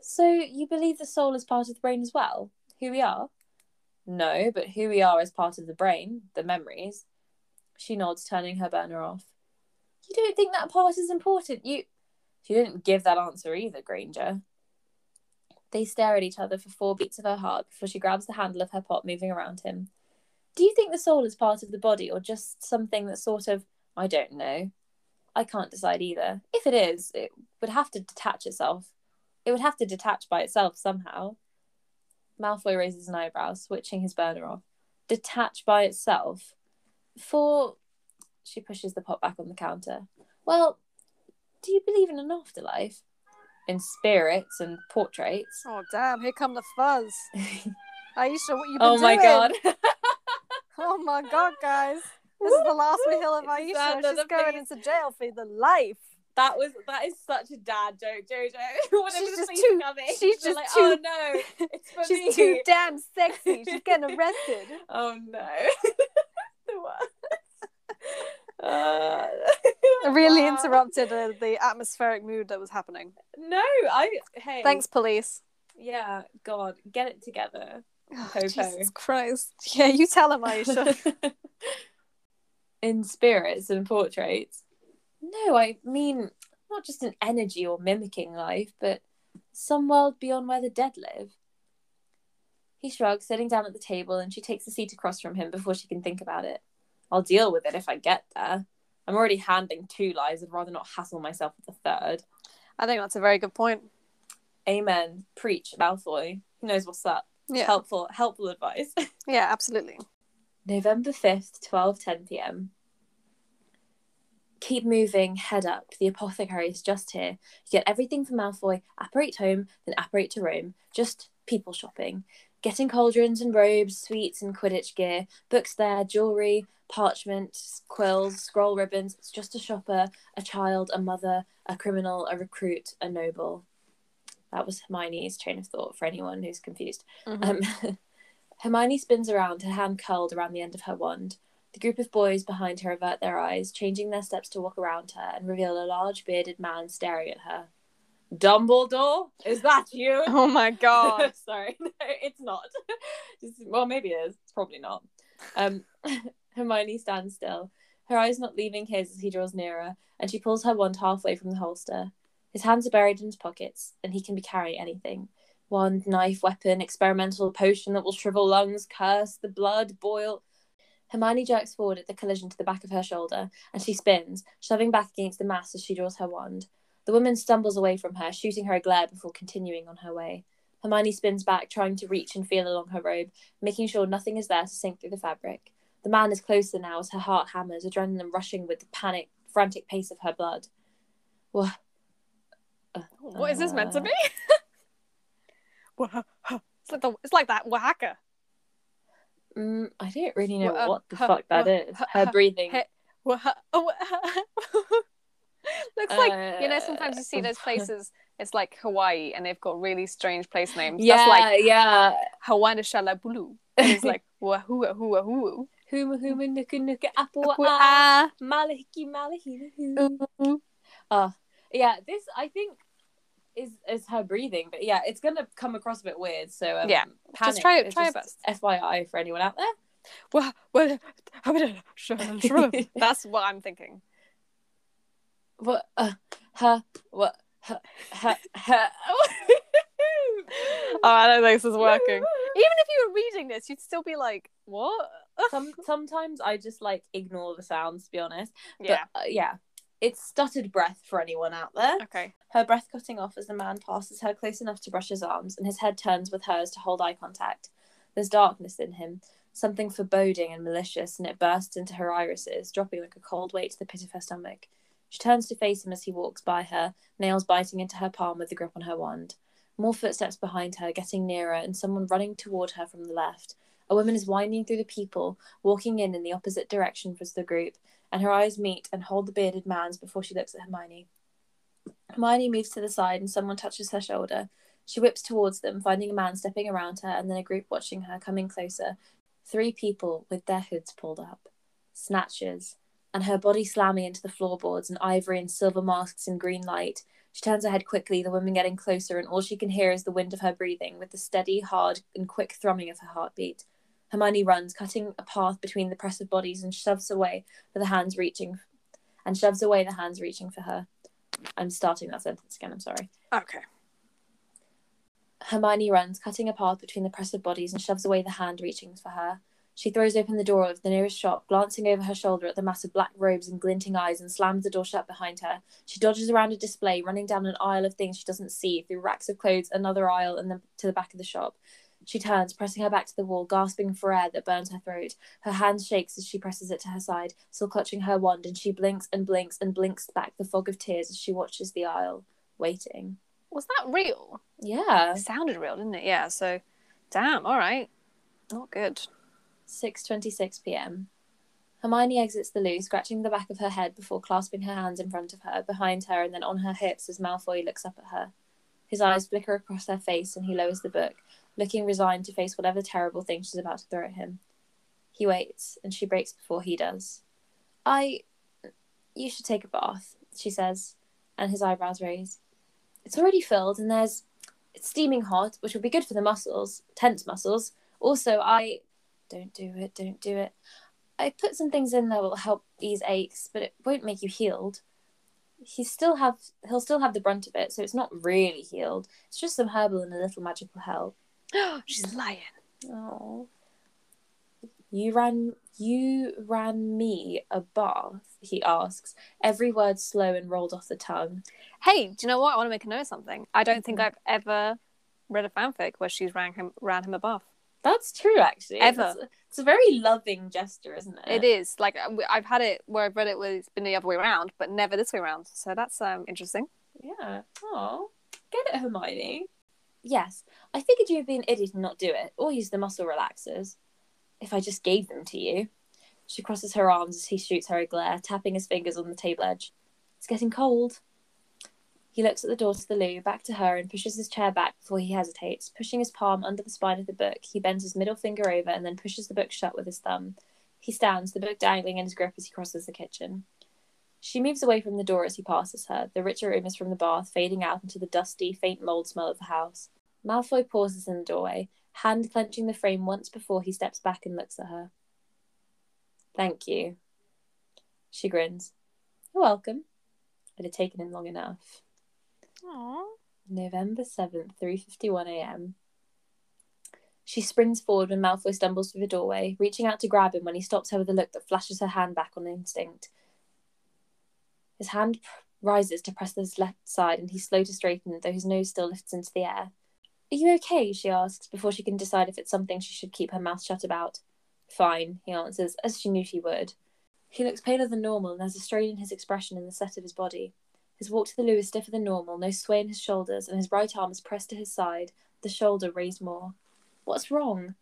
So, you believe the soul is part of the brain as well? Who we are? No, but who we are is part of the brain, the memories. She nods, turning her burner off. You don't think that part is important? You. She didn't give that answer either, Granger. They stare at each other for four beats of her heart before she grabs the handle of her pot, moving around him. Do you think the soul is part of the body or just something that's sort of. I don't know. I can't decide either. If it is, it would have to detach itself. It would have to detach by itself somehow. Malfoy raises an eyebrow, switching his burner off. Detach by itself? For. She pushes the pot back on the counter. Well, do you believe in an afterlife? In spirits and portraits. Oh damn! Here come the fuzz. Aisha, what you been oh my doing? god. oh my god, guys! This is the last we hear of Is Aisha. She's going into jail for the life. That was that is such a dad joke, Jojo. She's just too- coming, she's just like, too- Oh no, it's for me. She's too damn sexy. She's getting arrested. Oh no. Uh, really interrupted uh, the atmospheric mood that was happening. No, I hey. Thanks, police. Yeah, God, get it together. Oh. Jesus Christ. Yeah, you tell him, Aisha. in spirits and portraits. No, I mean not just an energy or mimicking life, but some world beyond where the dead live. He shrugs, sitting down at the table, and she takes a seat across from him before she can think about it. I'll deal with it if I get there. I'm already handling two lives. I'd rather not hassle myself with a third. I think that's a very good point. Amen. Preach, Malfoy. Who knows what's up? Yeah. Helpful, helpful advice. Yeah, absolutely. November 5th, 12:10 p.m. Keep moving, head up. The apothecary is just here. You get everything from Malfoy, apparate home, then apparate to Rome. Just people shopping. Getting cauldrons and robes, sweets and Quidditch gear, books there, jewellery, parchment, quills, scroll ribbons. It's just a shopper, a child, a mother, a criminal, a recruit, a noble. That was Hermione's train of thought for anyone who's confused. Mhm. Um, Hermione spins around, her hand curled around the end of her wand. The group of boys behind her avert their eyes, changing their steps to walk around her, and reveal a large bearded man staring at her. Dumbledore, is that you? oh my god. Sorry, no, it's not. Well, maybe it is. It's probably not. Um, Hermione stands still, her eyes not leaving his as he draws nearer, and she pulls her wand halfway from the holster. His hands are buried in his pockets, and he can be carrying anything wand, knife, weapon, experimental potion that will shrivel lungs, curse the blood, boil. Hermione jerks forward at the collision to the back of her shoulder, and she spins, shoving back against the mass as she draws her wand. The woman stumbles away from her, shooting her a glare before continuing on her way. Hermione spins back, trying to reach and feel along her robe, making sure nothing is there to sink through the fabric. The man is closer now as her heart hammers, adrenaline rushing with the panic, frantic pace of her blood. Wha- uh, What is this meant to uh, be? it's like the it's like that Oaxaca. Mm, I don't really know uh, what the fuck that is. Her breathing. Looks like you know. Sometimes you see those Uh, places. It's like Hawaii, and they've got really strange place names. Yeah, That's like yeah. Hawaii Shalabulu. And it's like wahoo wahoo wahoo. Huma huma nuka nuka apple ah Ah. malahiki malahina. Uh, yeah, this I think is is her breathing, but yeah, it's gonna come across a bit weird. So um, Yeah, panic. try it- try your just FYI for anyone out there. Wah- wah- That's what I'm thinking. What? Uh, her? What? Her? Her? her. Oh, I don't think this is working. Even if you were reading this, you'd still be like, "What?" Some, sometimes I just like ignore the sounds to be honest. But, Yeah. uh, yeah. It's stuttered breath for anyone out there. Okay. Her breath cutting off as the man passes her close enough to brush his arms, and his head turns with hers to hold eye contact. There's darkness in him, something foreboding and malicious, and it bursts into her irises, dropping like a cold weight to the pit of her stomach. She turns to face him as he walks by her, nails biting into her palm with the grip on her wand. More footsteps behind her, getting nearer, and someone running toward her from the left. A woman is winding through the people, walking in in the opposite direction as the group, and her eyes meet and hold the bearded man's before she looks at Hermione. Hermione moves to the side and someone touches her shoulder. She whips towards them, finding a man stepping around her and then a group watching her coming closer. Three people with their hoods pulled up. Snatchers. And her body slamming into the floorboards and ivory and silver masks in green light. She turns her head quickly, the woman getting closer, and all she can hear is the wind of her breathing, with the steady, hard, and quick thrumming of her heartbeat. Hermione runs, cutting a path between the press of bodies, and shoves away for the hands reaching, and shoves away the hands reaching for her. I'm starting that sentence again. I'm sorry. Okay. Hermione runs, cutting a path between the press of bodies, and shoves away the hand reaching for her. She throws open the door of the nearest shop, glancing over her shoulder at the mass of black robes and glinting eyes, and slams the door shut behind her. She dodges around a display, running down an aisle of things she doesn't see, through racks of clothes, another aisle, and then to the back of the shop. She turns, pressing her back to the wall, gasping for air that burns her throat. Her hand shakes as she presses it to her side, still clutching her wand, and she blinks and blinks and blinks back the fog of tears as she watches the aisle, waiting. Was that real? Yeah. It sounded real, didn't it? Yeah. So, damn. All right. Not good. 6:26 p.m. Hermione exits the loo, scratching the back of her head before clasping her hands in front of her, behind her, and then on her hips as Malfoy looks up at her. His eyes flicker across her face, and he lowers the book, looking resigned to face whatever terrible thing she's about to throw at him. He waits, and she breaks before he does. I. You should take a bath, she says, and his eyebrows raise. It's already filled, and there's. It's steaming hot, which will be good for the muscles, tense muscles. Also, I. Don't do it, don't do it. I put some things in that will help ease aches, but it won't make you healed. He still have he'll still have the brunt of it, so it's not really healed. It's just some herbal and a little magical help. She's lying. Oh. You ran you ran me a bath, he asks, every word slow and rolled off the tongue. Hey, do you know what? I want to make a note of something. I don't think. I've ever read a fanfic where she's ran him ran him a bath. That's true actually. Ever. It's, it's a very loving gesture, isn't it? It is like I- I've had it where I've read it where it's been the other way around, but never this way around. So that's um interesting. Yeah. Oh, get it, Hermione. Yes, I figured you'd be an idiot and not do it, or use the muscle relaxers. If I just gave them to you. She crosses her arms as he shoots her a glare, tapping his fingers on the table edge. It's getting cold. He looks at the door to the loo, back to her, and pushes his chair back before he hesitates. Pushing his palm under the spine of the book, he bends his middle finger over and then pushes the book shut with his thumb. He stands, the book dangling in his grip as he crosses the kitchen. She moves away from the door as he passes her, the rich aromas from the bath fading out into the dusty, faint mold smell of the house. Malfoy pauses in the doorway, hand clenching the frame once before he steps back and looks at her. Thank you. She grins. You're welcome. It had taken him long enough. Aww. November 7th, 3.51am. She springs forward when Malfoy stumbles through the doorway, reaching out to grab him when he stops her with a look that flashes her hand back on instinct. His hand rises to press his left side, and he's slow to straighten, though his nose still lifts into the air. Are you okay? she asks, before she can decide if it's something she should keep her mouth shut about. Fine, he answers, as she knew she would. He looks paler than normal, and there's a strain in his expression and the set of his body. His walk to the loo is stiffer than normal, no sway in his shoulders, and his right arm is pressed to his side, the shoulder raised more. What's wrong?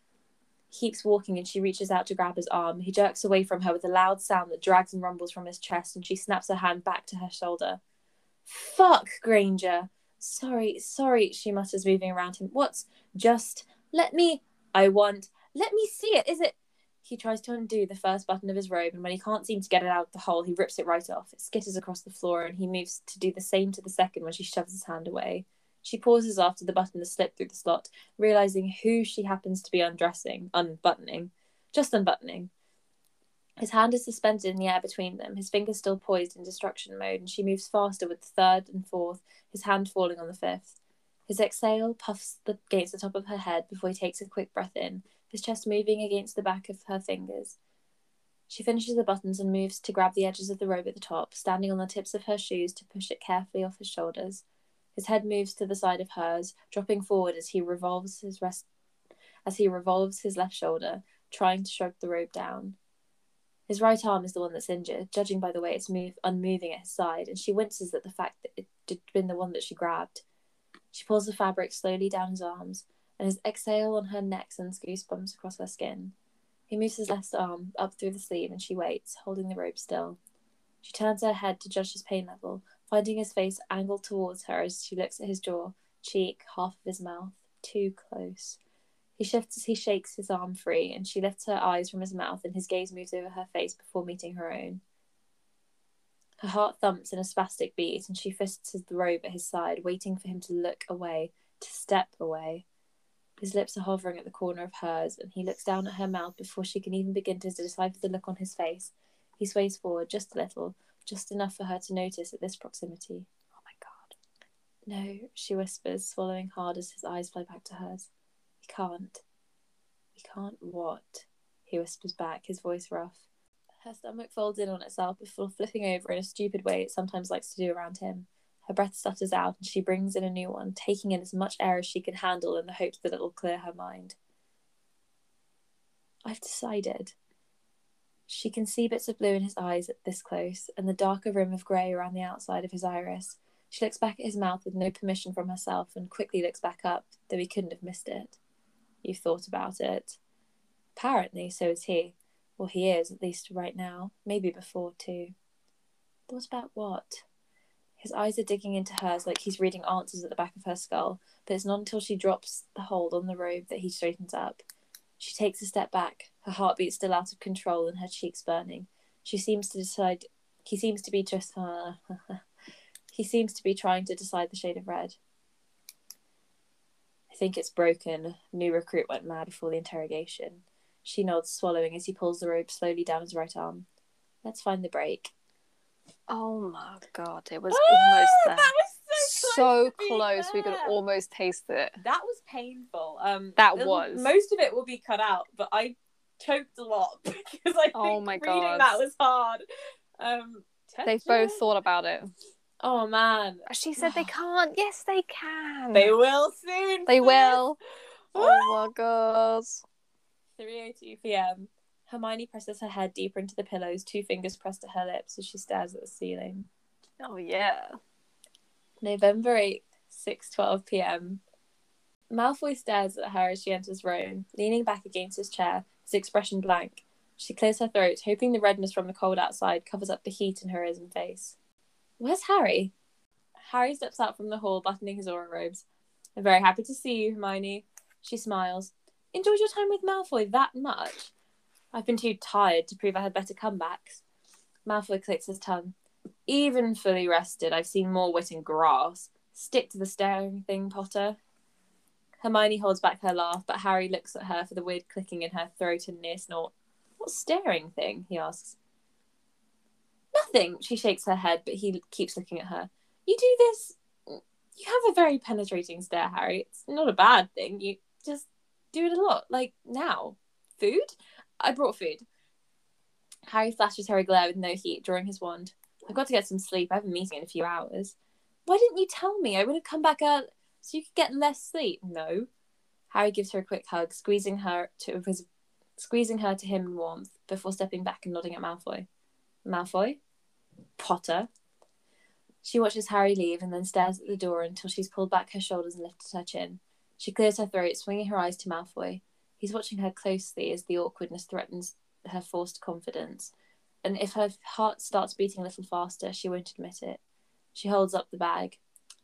Keeps walking and she reaches out to grab his arm. He jerks away from her with a loud sound that drags and rumbles from his chest, and she snaps her hand back to her shoulder. Fuck, Granger. Sorry, sorry, she mutters, moving around him. What's just let me I want let me see it. Is it he tries to undo the first button of his robe, and when he can't seem to get it out of the hole, he rips it right off. It skitters across the floor, and he moves to do the same to the second when she shoves his hand away. She pauses after the button has slipped through the slot, realizing who she happens to be undressing, unbuttoning, just unbuttoning. His hand is suspended in the air between them, his fingers still poised in destruction mode, and she moves faster with the third and fourth, his hand falling on the fifth. His exhale puffs the, against the top of her head before he takes a quick breath in, his chest moving against the back of her fingers. She finishes the buttons and moves to grab the edges of the robe at the top, standing on the tips of her shoes to push it carefully off his shoulders. His head moves to the side of hers, dropping forward as he revolves his rest as he revolves his left shoulder, trying to shrug the robe down. His right arm is the one that's injured, judging by the way it's move unmoving at his side, and she winces at the fact that it had been the one that she grabbed. She pulls the fabric slowly down his arms, and his exhale on her neck sends goosebumps across her skin. He moves his left arm up through the sleeve, and she waits, holding the robe still. She turns her head to judge his pain level, finding his face angled towards her as she looks at his jaw, cheek, half of his mouth, too close. He shifts as he shakes his arm free, and she lifts her eyes from his mouth, and his gaze moves over her face before meeting her own. Her heart thumps in a spastic beat, and she fists the robe at his side, waiting for him to look away, to step away. His lips are hovering at the corner of hers, and he looks down at her mouth before she can even begin to decipher the look on his face. He sways forward just a little, just enough for her to notice at this proximity. Oh my god. No, she whispers, swallowing hard as his eyes fly back to hers. He can't. He can't what? He whispers back, his voice rough. Her stomach folds in on itself before flipping over in a stupid way it sometimes likes to do around him. Her breath stutters out and she brings in a new one, taking in as much air as she can handle in the hopes that it'll clear her mind. I've decided. She can see bits of blue in his eyes at this close, and the darker rim of grey around the outside of his iris. She looks back at his mouth with no permission from herself and quickly looks back up, though he couldn't have missed it. You've thought about it. Apparently, so is he. Well, he is, at least right now. Maybe before, too. Thought about what? His eyes are digging into hers like he's reading answers at the back of her skull, but it's not until she drops the hold on the robe that he straightens up. She takes a step back, her heartbeat still out of control and her cheeks burning. She seems to decide. He seems to be just. Uh, he seems to be trying to decide the shade of red. I think it's broken. New recruit went mad before the interrogation. She nods, swallowing as he pulls the robe slowly down his right arm. Let's find the break. Oh my god, it was Ah, almost there. That was so close. so close, we could almost taste it. That was painful. Um, That was. most of it will be cut out, but I choked a lot because I think Oh my reading God. that was hard. Um, They've both thought about it. Oh man, She said they can't. Yes, they can. they will soon. They will. Oh my god. 3:02 p.m. Hermione presses her head deeper into the pillows, two fingers pressed to her lips as she stares at the ceiling. Oh yeah. November 8th, 6:12 p.m. Malfoy stares at her as she enters Rowan, leaning back against his chair, his expression blank. She clears her throat, hoping the redness from the cold outside covers up the heat in her ears and face. Where's Harry? Harry steps out from the hall, buttoning his Auror robes. I'm very happy to see you, Hermione. She smiles. Enjoyed your time with Malfoy that much? I've been too tired to prove I had better comebacks. Malfoy clicks his tongue. Even fully rested, I've seen more wit in grass. Stick to the staring thing, Potter. Hermione holds back her laugh, but Harry looks at her for the weird clicking in her throat and near snort. What staring thing? he asks. Nothing. She shakes her head, but he keeps looking at her. You do this. You have a very penetrating stare, Harry. It's not a bad thing. You just do it a lot. Like now, food. I brought food. Harry flashes Harry glare with no heat, drawing his wand. I've got to get some sleep. I have a meeting in a few hours. Why didn't you tell me? I would have come back early so you could get less sleep. No. Harry gives her a quick hug, squeezing her to his, squeezing her to him in warmth before stepping back and nodding at Malfoy. Malfoy, Potter. She watches Harry leave and then stares at the door until she's pulled back her shoulders and lifted her chin. She clears her throat, swinging her eyes to Malfoy. He's watching her closely as the awkwardness threatens her forced confidence, and if her heart starts beating a little faster, she won't admit it. She holds up the bag.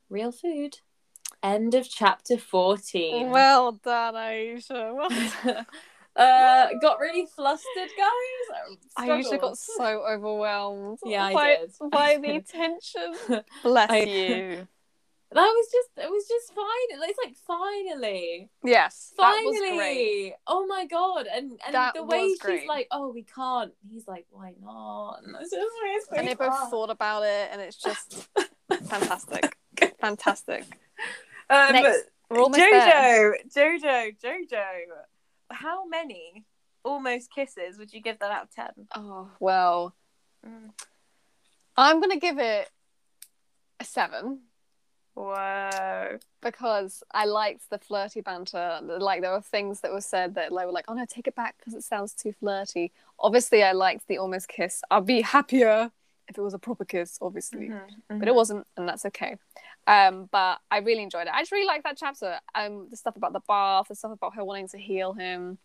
Real food. End of chapter 14. Well done, Aisha. Well uh, got really flustered, guys. I Struggled. got so overwhelmed. Yeah, I by, did. by the tension. Bless I- you. That was just, it was just fine. It's like finally. Yes, that Finally. was great. Oh my god. And and That the way she's great. like, oh, we can't. He's like, why not? And just And they both thought about it, and it's just fantastic. Fantastic. Um, Next, We're there. Jojo, Jojo, Jojo. How many almost kisses would you give that out of ten? Oh, well, Mm. I'm going to give it a seven Whoa. because I liked the flirty banter. Like, there were things that were said that like, were like, oh no, take it back because it sounds too flirty. Obviously, I liked the almost kiss. I'd be happier if it was a proper kiss, obviously. Mm-hmm. but it wasn't, and that's okay. Um, but I really enjoyed it. I just really liked that chapter. Um, the stuff about the bath, the stuff about her wanting to heal him.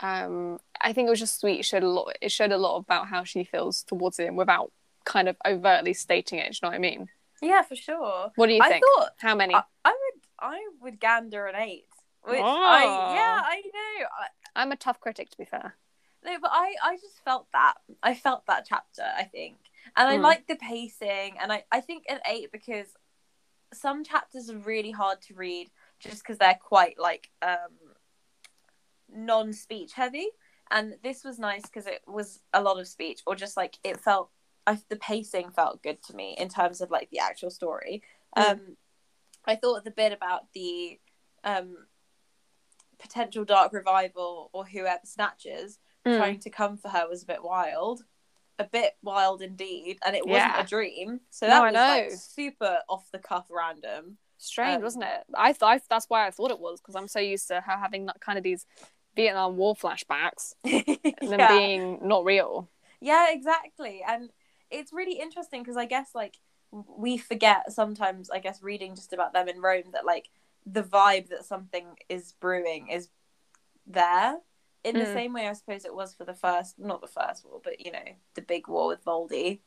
Um, I think it was just sweet. It showed a lot. It showed a lot about how she feels towards him without kind of overtly stating it. Do you know what I mean? Yeah, for sure. What do you I think? thought how many? I, I would I would gander an eight. Which Oh. I yeah, I know. I, I'm a tough critic, to be fair. No, but I, I just felt that. I felt that chapter, I think. And I Mm. like the pacing. And I, I think an eight because some chapters are really hard to read just because they're quite like um, non speech heavy. And this was nice because it was a lot of speech, or just like it felt, I, the pacing felt good to me in terms of like the actual story. Mm. Um, I thought the bit about the um, potential dark revival or whoever snatchers Mm. trying to come for her was a bit wild, a bit wild indeed, and it wasn't Yeah. a dream. So that I was like super off the cuff random. Strange, Um, wasn't it? I thought that's why I thought it was because I'm so used to her having that kind of these Vietnam War flashbacks and them yeah. being not real. yeah, exactly, and it's really interesting because I guess like we forget sometimes. I guess reading just about them in Rome that like the vibe that something is brewing is there in the Mm. same way I suppose it was for the first, not the first war, but you know the big war with Voldy.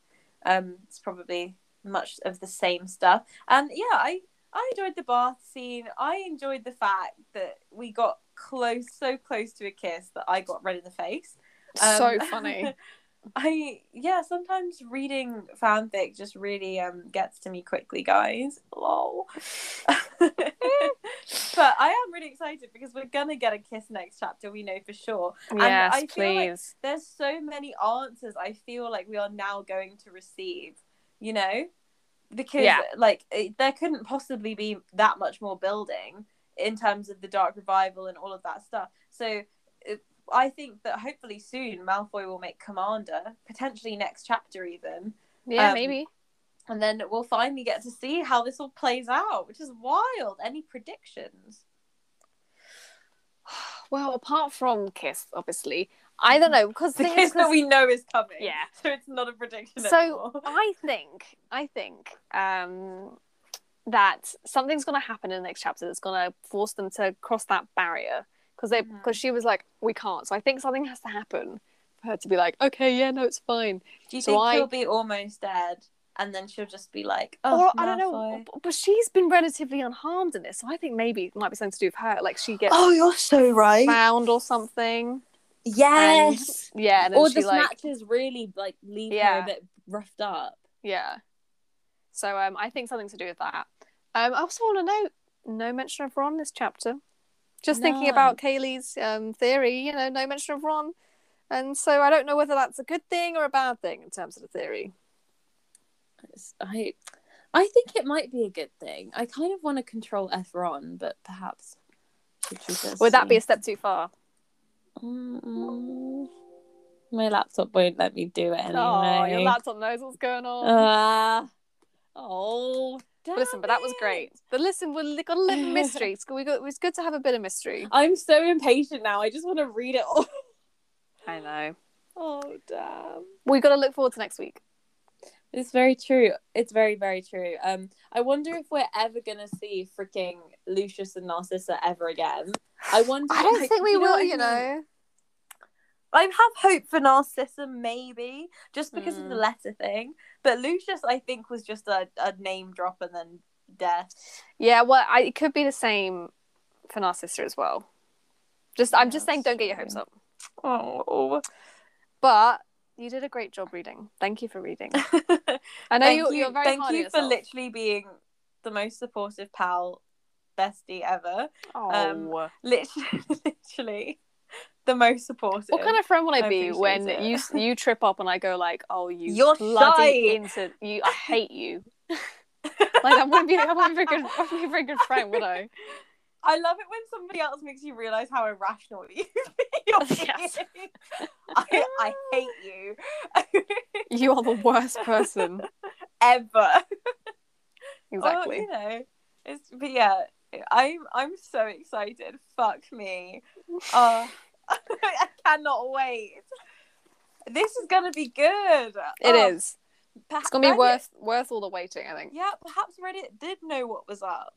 Um, it's probably much of the same stuff, and yeah, I I enjoyed the bath scene. I enjoyed the fact that we got close, so close to a kiss that I got red in the face. so Um, funny. I yeah, sometimes reading fanfic just really um gets to me quickly, guys. Lol. but I am really excited because we're gonna get a kiss next chapter. We know for sure. yes, I feel like- please. There's so many answers I feel like we are now going to receive. You know, because Yeah. like it, there couldn't possibly be that much more building in terms of the Dark Revival and all of that stuff. So. It, I think that hopefully soon Malfoy will make Commander, potentially next chapter even, yeah, um, maybe. And then we'll finally get to see how this all plays out, which is wild. Any predictions? Well, apart from Kiss, obviously, I don't know because The is kiss that we know is coming. Yeah. So it's not a prediction So anymore. I think, I think um, that something's going to happen in the next chapter that's going to force them to cross that barrier because they because she was like, we can't. So I think something has to happen for her to be like, okay, yeah, no, it's fine. Do you so think I- he'll be almost dead, and then she'll just be like, "Oh, or I don't know, but she's been relatively unharmed in this, so I think maybe it might be something to do with her. Like she gets Oh, you're so right. found or something. Yes. Yeah, and or the like snatchers really like leave her a bit roughed up. Yeah. So um, I think something to do with that. Um, I also want to note no mention of Ron this chapter. Just thinking about Kaylee's um, theory, you know, no mention of Ron. And so I don't know whether that's a good thing or a bad thing in terms of the theory. I, I think it might be a good thing. I kind of want to control F Ron, but perhaps Would that be a step too far? Mm, My laptop won't let me do it anyway. Oh, your laptop knows what's going on. Ah. oh. But listen, but that was great. it. But listen, we got a little mystery. It's good- we got, it was good to have a bit of mystery. I'm so impatient now. I just want to read it all. I know. Oh damn. We got to look forward to next week. It's very true. It's very, very true. Um, I wonder if we're ever gonna see freaking Lucius and Narcissa ever again. I wonder. I don't like, think we you know will. I You mean? know. I have hope for Narcissa, maybe just because of the Mm. letter thing. But Lucius, I think, was just a, a name drop and then death. Yeah. Well, I, it could be the same for Narcissa as well. Just, I'm just saying, don't get your hopes up. Oh, But you did a great job reading. Thank you for reading. I know you're, you, you're very thank you for literally being the most supportive pal, bestie ever. Oh. um, Literally, literally, the most supportive. what kind of friend will I, I be when appreciate you you trip up and I go like, "Oh, you You're bloody shy." into you! I hate you." like that wouldn't be that wouldn't be a very good wouldn't be a very good friend, would I? I love it when somebody else makes you realize how irrational you you're Yes. I, I hate you You are the worst person. ever. Exactly. Oh, you know, it's but yeah, I'm I'm so excited. Fuck me. Uh, I cannot wait. This is gonna be good. It Oh, is. perha- It's gonna be Reddit- worth worth all the waiting. I think. Yeah, perhaps Reddit did know what was up,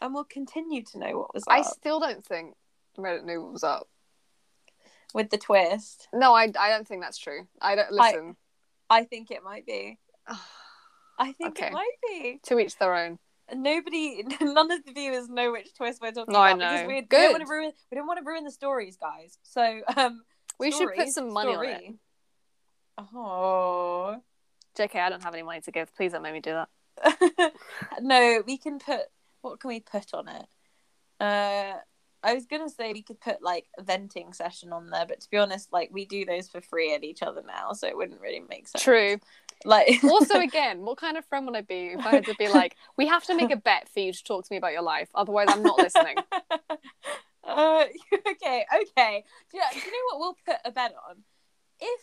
and we'll continue to know what was up. I still don't think Reddit knew what was up. with the twist. No, I, I don't think that's true. I don't listen. I think it might be. I think Okay. it might be. to each their own. Nobody, none of the viewers know which twist we're talking No, about because know. we, we Good. don't want to ruin. We don't want to ruin the stories, guys. So, um, We should put some money on it. Oh JK, I don't have any money to give. Please don't make me do that. no, we can put. What can we put on it? Uh, I was gonna say we could put like a venting session on there, but to be honest, like we do those for free at each other now, so it wouldn't really make sense. True. Like Also, again, what kind of friend would I be if I had to be like, we have to make a bet for you to talk to me about your life, otherwise I'm not listening. uh, okay, okay. Do you, do you know what we'll put a bet on? If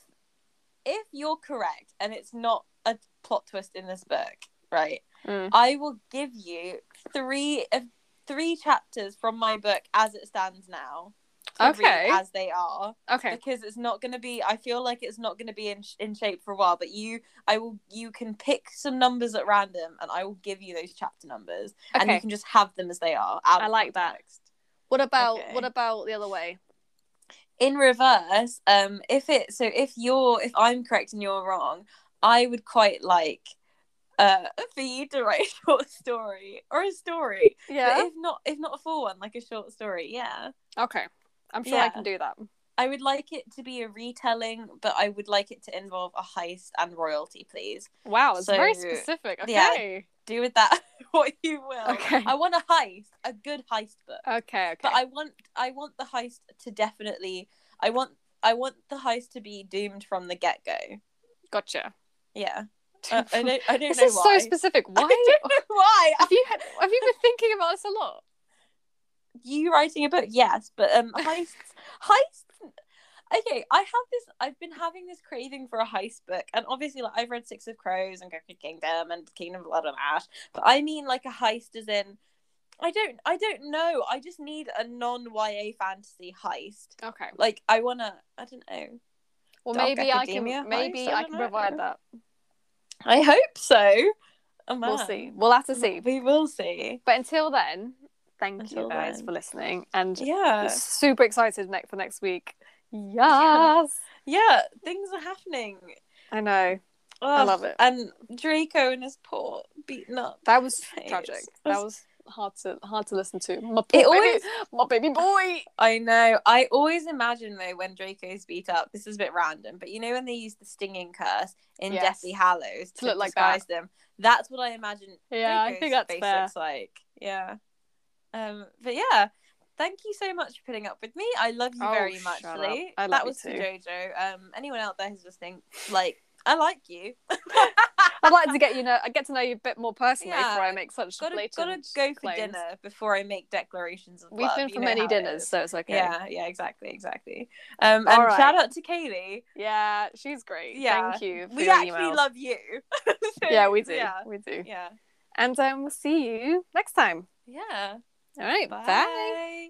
if you're correct and it's not a plot twist in this book, right? Mm. I will give you three of three chapters from my book as it stands now. Okay. as they are Okay. because it's not going to be i feel like it's not going to be in, in shape for a while but you i will you can pick some numbers at random and i will give you those chapter numbers and you can just have them as they are out I like that. What about Okay. what about the other way? in reverse um if it so if you're if i'm correct and you're wrong i would quite like uh for you to write a short story or a story Yeah. but Yeah. if not if not a full one like a short story yeah Okay. I'm sure I can do that. I would like it to be a retelling, but I would like it to involve a heist and royalty, please. Wow, it's very So, specific. yeah. Okay. Do with that what you will. Okay. I want a heist, a good heist book. Okay. Okay. But I want I want the heist to definitely I want I want the heist to be doomed from the get go. gotcha. Yeah. Uh, I don't I don't this know is why. so specific. I Why don't know why. have you had, have you been thinking about this a lot? you writing a book yes but um heists heists okay i have this i've been having this craving for a heist book and obviously like i've read six of crows and Crooked kingdom and kingdom of blood and ash but i mean like a heist as in i don't i don't know i just need a non-ya fantasy heist Okay. like i want to i don't know Well, Dark maybe I can maybe? I I can know. provide that. I hope so oh, We'll see. We'll have to see. we will see But until then, thank Until you guys then. for listening and yeah super excited next for next week. Yes. yeah things are happening I know. I love it. And Draco and his poor beaten up. That was tragic. That was hard to hard to listen to. My poor It baby, always- my baby boy. I know. I always imagine though when Draco's beat up, this is a bit random, but you know when they use the stinging curse in Yes. Deathly Hallows to, To look like disguise them, that's what I imagine. Yeah, I think that's face fair. looks like. Yeah. Um. But yeah. Thank you so much for putting up with me. I love you Oh, very much. Lee. That was for. Jojo. Um. Anyone out there who's listening, like, I like you. I'd like to get you know, I get to know you a bit more personally Yeah. before I make such gotta blatant gotta go for claims. dinner before I make declarations of We've love. been for many how it dinners, so it's okay. Yeah, yeah, exactly, exactly. Um, and right. shout out to Kaylee. Yeah, she's great. Yeah, Thank you. For we actually love you. So, Yeah, we do. Yeah, We do. yeah, And um, we'll see you next time. yeah. All right. Bye. Bye.